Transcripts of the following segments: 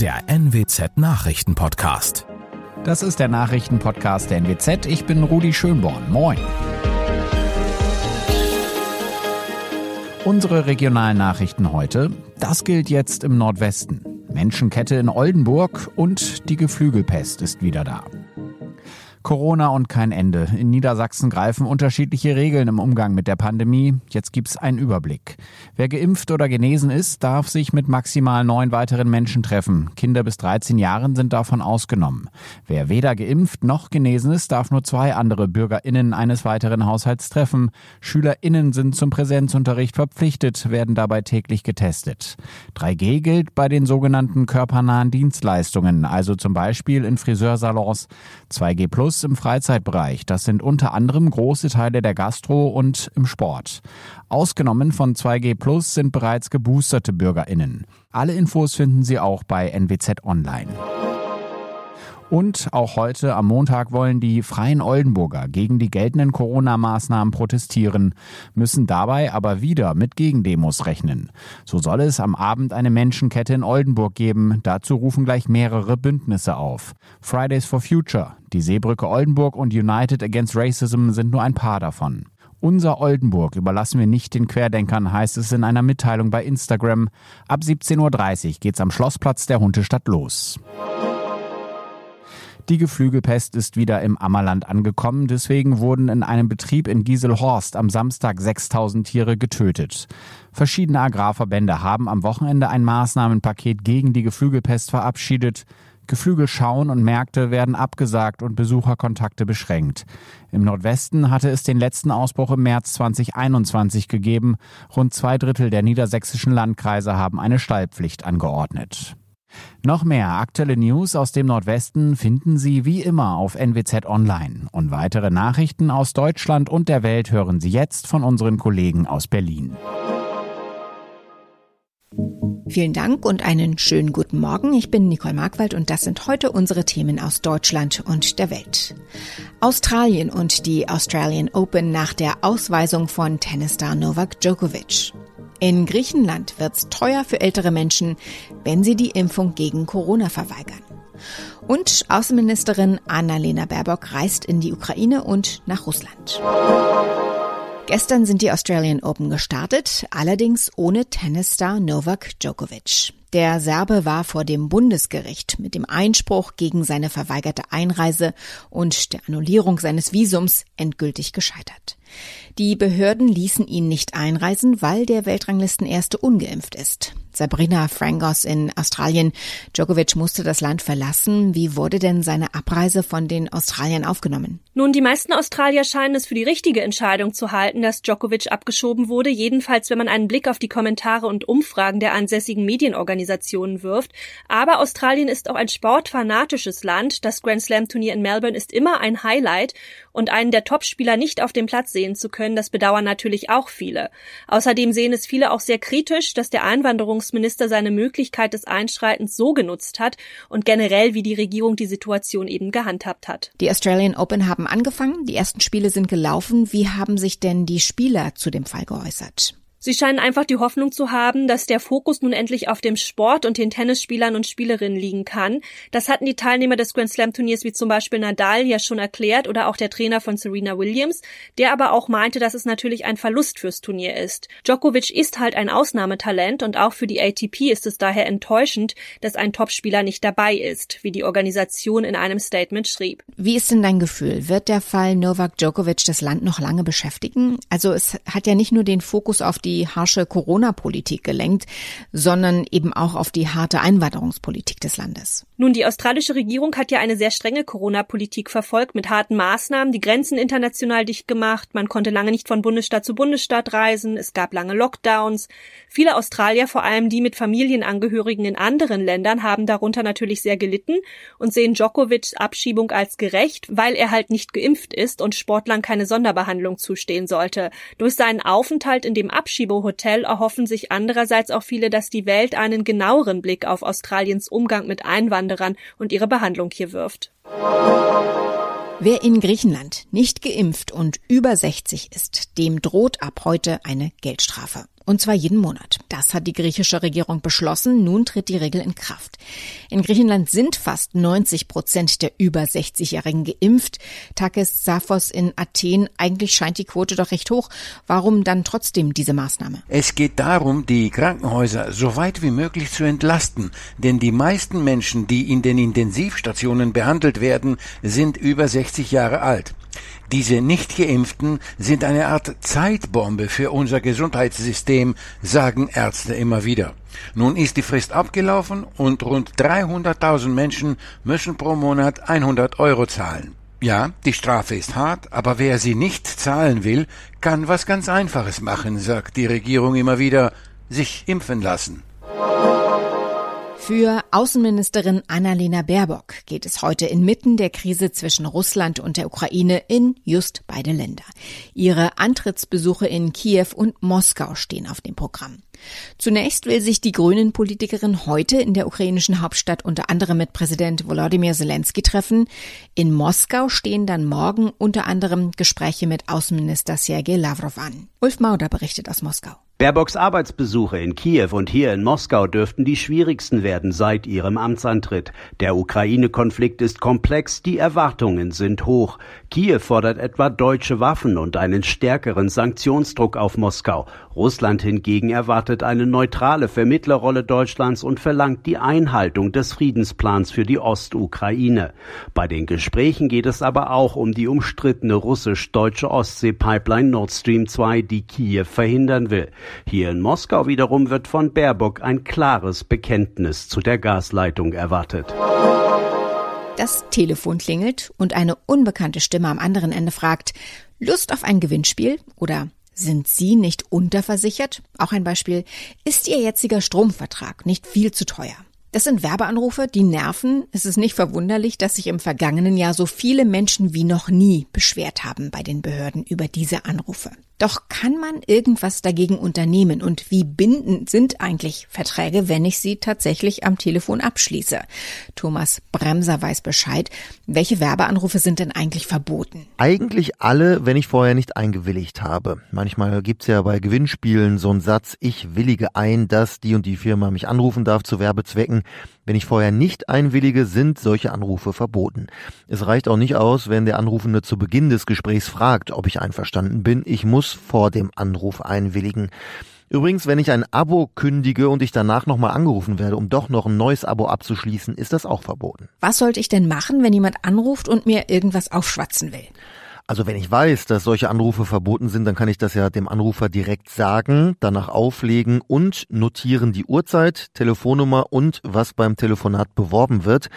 der NWZ Nachrichtenpodcast. Das ist der Nachrichtenpodcast der NWZ. Ich bin Rudi Schönborn. Moin. Unsere regionalen Nachrichten heute. Das gilt jetzt im Nordwesten. Menschenkette in Oldenburg und die Geflügelpest ist wieder da. Corona und kein Ende. In Niedersachsen greifen unterschiedliche Regeln im Umgang mit der Pandemie. Jetzt gibt's einen Überblick. Wer geimpft oder genesen ist, darf sich mit maximal neun weiteren Menschen treffen. Kinder bis 13 Jahren sind davon ausgenommen. Wer weder geimpft noch genesen ist, darf nur zwei andere BürgerInnen eines weiteren Haushalts treffen. SchülerInnen sind zum Präsenzunterricht verpflichtet, werden dabei täglich getestet. 3G gilt bei den sogenannten körpernahen Dienstleistungen, also zum Beispiel in Friseursalons. 2G Plus Plus im Freizeitbereich. Das sind unter anderem große Teile der Gastro und im Sport. Ausgenommen von 2G Plus sind bereits geboosterte BürgerInnen. Alle Infos finden Sie auch bei NWZ Online. Und auch heute am Montag wollen die Freien Oldenburger gegen die geltenden Corona-Maßnahmen protestieren, müssen dabei aber wieder mit Gegendemos rechnen. So soll es am Abend eine Menschenkette in Oldenburg geben. Dazu rufen gleich mehrere Bündnisse auf. Fridays for Future, die Seebrücke Oldenburg und United Against Racism sind nur ein paar davon. Unser Oldenburg überlassen wir nicht den Querdenkern, heißt es in einer Mitteilung bei Instagram. Ab 17.30 Uhr geht's am Schlossplatz der Huntestadt los. Die Geflügelpest ist wieder im Ammerland angekommen. Deswegen wurden in einem Betrieb in Gieselhorst am Samstag 6000 Tiere getötet. Verschiedene Agrarverbände haben am Wochenende ein Maßnahmenpaket gegen die Geflügelpest verabschiedet. Geflügelschauen und Märkte werden abgesagt und Besucherkontakte beschränkt. Im Nordwesten hatte es den letzten Ausbruch im März 2021 gegeben. Rund zwei Drittel der niedersächsischen Landkreise haben eine Stallpflicht angeordnet. Noch mehr aktuelle News aus dem Nordwesten finden Sie wie immer auf NWZ Online. Und weitere Nachrichten aus Deutschland und der Welt hören Sie jetzt von unseren Kollegen aus Berlin. Vielen Dank und einen schönen guten Morgen. Ich bin Nicole Markwald und das sind heute unsere Themen aus Deutschland und der Welt. Australien und die Australian Open nach der Ausweisung von Tennisstar Novak Djokovic. In Griechenland wird's teuer für ältere Menschen, wenn sie die Impfung gegen Corona verweigern. Und Außenministerin Annalena Baerbock reist in die Ukraine und nach Russland. Gestern sind die Australian Open gestartet, allerdings ohne Tennisstar Novak Djokovic. Der Serbe war vor dem Bundesgericht mit dem Einspruch gegen seine verweigerte Einreise und der Annullierung seines Visums endgültig gescheitert. Die Behörden ließen ihn nicht einreisen, weil der Weltranglistenerste ungeimpft ist. Sabrina Frangos in Australien. Djokovic musste das Land verlassen. Wie wurde denn seine Abreise von den Australiern aufgenommen? Nun, die meisten Australier scheinen es für die richtige Entscheidung zu halten, dass Djokovic abgeschoben wurde. Jedenfalls, wenn man einen Blick auf die Kommentare und Umfragen der ansässigen Medienorganisationen wirft. Aber Australien ist auch ein sportfanatisches Land. Das Grand Slam Turnier in Melbourne ist immer ein Highlight und einen der Topspieler nicht auf dem Platz sehen zu können, das bedauern natürlich auch viele. Außerdem sehen es viele auch sehr kritisch, dass der Einwanderungsminister seine Möglichkeit des Einschreitens so genutzt hat und generell, wie die Regierung die Situation eben gehandhabt hat. Die Australian Open haben angefangen, die ersten Spiele sind gelaufen. Wie haben sich denn die Spieler zu dem Fall geäußert? Sie scheinen einfach die Hoffnung zu haben, dass der Fokus nun endlich auf dem Sport und den Tennisspielern und Spielerinnen liegen kann. Das hatten die Teilnehmer des Grand Slam Turniers wie zum Beispiel Nadal ja schon erklärt oder auch der Trainer von Serena Williams, der aber auch meinte, dass es natürlich ein Verlust fürs Turnier ist. Djokovic ist halt ein Ausnahmetalent und auch für die ATP ist es daher enttäuschend, dass ein Topspieler nicht dabei ist, wie die Organisation in einem Statement schrieb. Wie ist denn dein Gefühl? Wird der Fall Novak Djokovic das Land noch lange beschäftigen? Also es hat ja nicht nur den Fokus auf die die harsche Corona-Politik gelenkt, sondern eben auch auf die harte Einwanderungspolitik des Landes. Nun, die australische Regierung hat ja eine sehr strenge Corona-Politik verfolgt mit harten Maßnahmen, die Grenzen international dicht gemacht, man konnte lange nicht von Bundesstaat zu Bundesstaat reisen, es gab lange Lockdowns. Viele Australier, vor allem die mit Familienangehörigen in anderen Ländern, haben darunter natürlich sehr gelitten und sehen Djokovics Abschiebung als gerecht, weil er halt nicht geimpft ist und Sportlern keine Sonderbehandlung zustehen sollte. Durch seinen Aufenthalt in dem Abschiebung Chibo-Hotel erhoffen sich andererseits auch viele, dass die Welt einen genaueren Blick auf Australiens Umgang mit Einwanderern und ihre Behandlung hier wirft. Wer in Griechenland nicht geimpft und über 60 ist, dem droht ab heute eine Geldstrafe. Und zwar jeden Monat. Das hat die griechische Regierung beschlossen. Nun tritt die Regel in Kraft. In Griechenland sind fast 90 Prozent der über 60-Jährigen geimpft. Takis Saphos in Athen. Eigentlich scheint die Quote doch recht hoch. Warum dann trotzdem diese Maßnahme? Es geht darum, die Krankenhäuser so weit wie möglich zu entlasten. Denn die meisten Menschen, die in den Intensivstationen behandelt werden, sind über 60 Jahre alt. Diese Nicht-Geimpften sind eine Art Zeitbombe für unser Gesundheitssystem, sagen Ärzte immer wieder. Nun ist die Frist abgelaufen und rund 300.000 Menschen müssen pro Monat 100 Euro zahlen. Ja, die Strafe ist hart, aber wer sie nicht zahlen will, kann was ganz Einfaches machen, sagt die Regierung immer wieder, sich impfen lassen. Für Außenministerin Annalena Baerbock geht es heute inmitten der Krise zwischen Russland und der Ukraine in just beide Länder. Ihre Antrittsbesuche in Kiew und Moskau stehen auf dem Programm. Zunächst will sich die Grünen-Politikerin heute in der ukrainischen Hauptstadt unter anderem mit Präsident Volodymyr Zelensky treffen. In Moskau stehen dann morgen unter anderem Gespräche mit Außenminister Sergei Lavrov an. Ulf Mauder berichtet aus Moskau. Baerbocks Arbeitsbesuche in Kiew und hier in Moskau dürften die schwierigsten werden seit ihrem Amtsantritt. Der Ukraine-Konflikt ist komplex, die Erwartungen sind hoch. Kiew fordert etwa deutsche Waffen und einen stärkeren Sanktionsdruck auf Moskau. Russland hingegen erwartet eine neutrale Vermittlerrolle Deutschlands und verlangt die Einhaltung des Friedensplans für die Ostukraine. Bei den Gesprächen geht es aber auch um die umstrittene russisch-deutsche Ostsee-Pipeline Nord Stream 2, die Kiew verhindern will. Hier in Moskau wiederum wird von Baerbock ein klares Bekenntnis zu der Gasleitung erwartet. Das Telefon klingelt und eine unbekannte Stimme am anderen Ende fragt, Lust auf ein Gewinnspiel oder sind Sie nicht unterversichert? Auch ein Beispiel, ist Ihr jetziger Stromvertrag nicht viel zu teuer? Das sind Werbeanrufe, die nerven. Es ist nicht verwunderlich, dass sich im vergangenen Jahr so viele Menschen wie noch nie beschwert haben bei den Behörden über diese Anrufe. Doch kann man irgendwas dagegen unternehmen? Und wie bindend sind eigentlich Verträge, wenn ich sie tatsächlich am Telefon abschließe? Thomas Bremser weiß Bescheid. Welche Werbeanrufe sind denn eigentlich verboten? Eigentlich alle, wenn ich vorher nicht eingewilligt habe. Manchmal gibt's ja bei Gewinnspielen so einen Satz, ich willige ein, dass die und die Firma mich anrufen darf zu Werbezwecken. Wenn ich vorher nicht einwillige, sind solche Anrufe verboten. Es reicht auch nicht aus, wenn der Anrufende zu Beginn des Gesprächs fragt, ob ich einverstanden bin. Ich muss vor dem Anruf einwilligen. Übrigens, wenn ich ein Abo kündige und ich danach nochmal angerufen werde, um doch noch ein neues Abo abzuschließen, ist das auch verboten. Was sollte ich denn machen, wenn jemand anruft und mir irgendwas aufschwatzen will? Also wenn ich weiß, dass solche Anrufe verboten sind, dann kann ich das ja dem Anrufer direkt sagen, danach auflegen und notieren die Uhrzeit, Telefonnummer und was beim Telefonat beworben wird.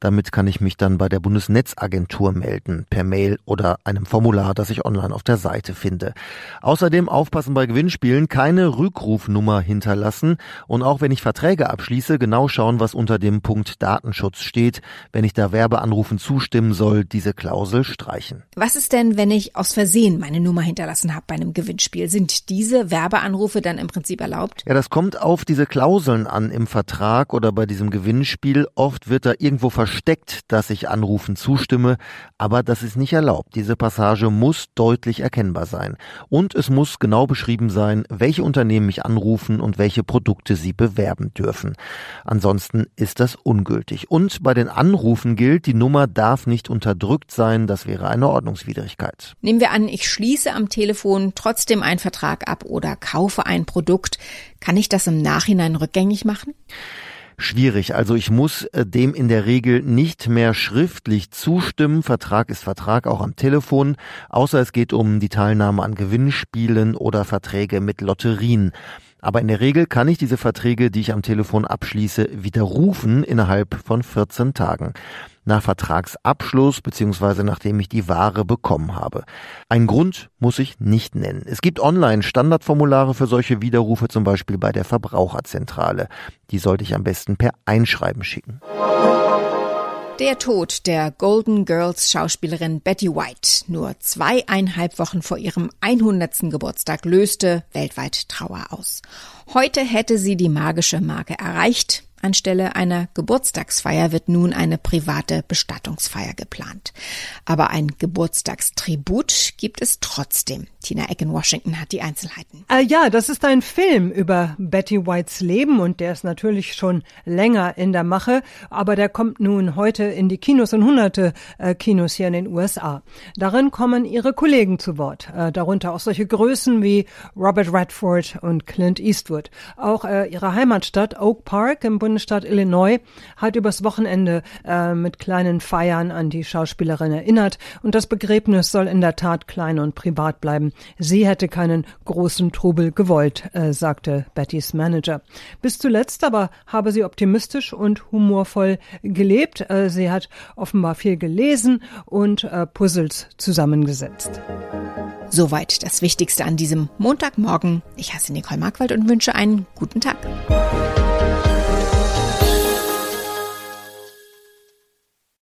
Damit kann ich mich dann bei der Bundesnetzagentur melden, per Mail oder einem Formular, das ich online auf der Seite finde. Außerdem aufpassen bei Gewinnspielen, keine Rückrufnummer hinterlassen und auch wenn ich Verträge abschließe, genau schauen, was unter dem Punkt Datenschutz steht. Wenn ich da Werbeanrufen zustimmen soll, diese Klausel streichen. Was ist denn, wenn ich aus Versehen meine Nummer hinterlassen habe bei einem Gewinnspiel? Sind diese Werbeanrufe dann im Prinzip erlaubt? Ja, das kommt auf diese Klauseln an im Vertrag oder bei diesem Gewinnspiel. Oft wird da irgendwo versteckt, dass ich Anrufen zustimme, aber das ist nicht erlaubt. Diese Passage muss deutlich erkennbar sein. Und es muss genau beschrieben sein, welche Unternehmen mich anrufen und welche Produkte sie bewerben dürfen. Ansonsten ist das ungültig. Und bei den Anrufen gilt, die Nummer darf nicht unterdrückt sein. Das wäre eine Ordnungswidrigkeit. Schwierigkeit. Nehmen wir an, ich schließe am Telefon trotzdem einen Vertrag ab oder kaufe ein Produkt. Kann ich das im Nachhinein rückgängig machen? schwierig. Also ich muss äh, dem in der Regel nicht mehr schriftlich zustimmen. Vertrag ist Vertrag auch am Telefon, außer es geht um die Teilnahme an Gewinnspielen oder Verträge mit Lotterien. Aber in der Regel kann ich diese Verträge, die ich am Telefon abschließe, widerrufen innerhalb von 14 Tagen nach Vertragsabschluss bzw. nachdem ich die Ware bekommen habe. Ein Grund muss ich nicht nennen. Es gibt online Standardformulare für solche Widerrufe, zum Beispiel bei der Verbraucherzentrale. Die sollte ich am besten per Einschreiben schicken. Der Tod der Golden Girls Schauspielerin Betty White nur zweieinhalb Wochen vor ihrem 100. Geburtstag löste weltweit Trauer aus. Heute hätte sie die magische Marke erreicht. Anstelle einer Geburtstagsfeier wird nun eine private Bestattungsfeier geplant. Aber ein Geburtstagstribut gibt es trotzdem. Tina Eck in Washington hat die Einzelheiten. Äh, ja, das ist ein Film über Betty Whites Leben und der ist natürlich schon länger in der Mache, aber der kommt nun heute in die Kinos und hunderte äh, Kinos hier in den USA. Darin kommen ihre Kollegen zu Wort, äh, darunter auch solche Größen wie Robert Redford und Clint Eastwood. Auch äh, ihre Heimatstadt Oak Park im Bundesstaat Illinois hat übers Wochenende äh, mit kleinen Feiern an die Schauspielerin erinnert und das Begräbnis soll in der Tat klein und privat bleiben. Sie hätte keinen großen Trubel gewollt, äh, sagte Bettys Manager. Bis zuletzt aber habe sie optimistisch und humorvoll gelebt. Äh, sie hat offenbar viel gelesen und äh, Puzzles zusammengesetzt. Soweit das Wichtigste an diesem Montagmorgen. Ich heiße Nicole Markwald und wünsche einen guten Tag.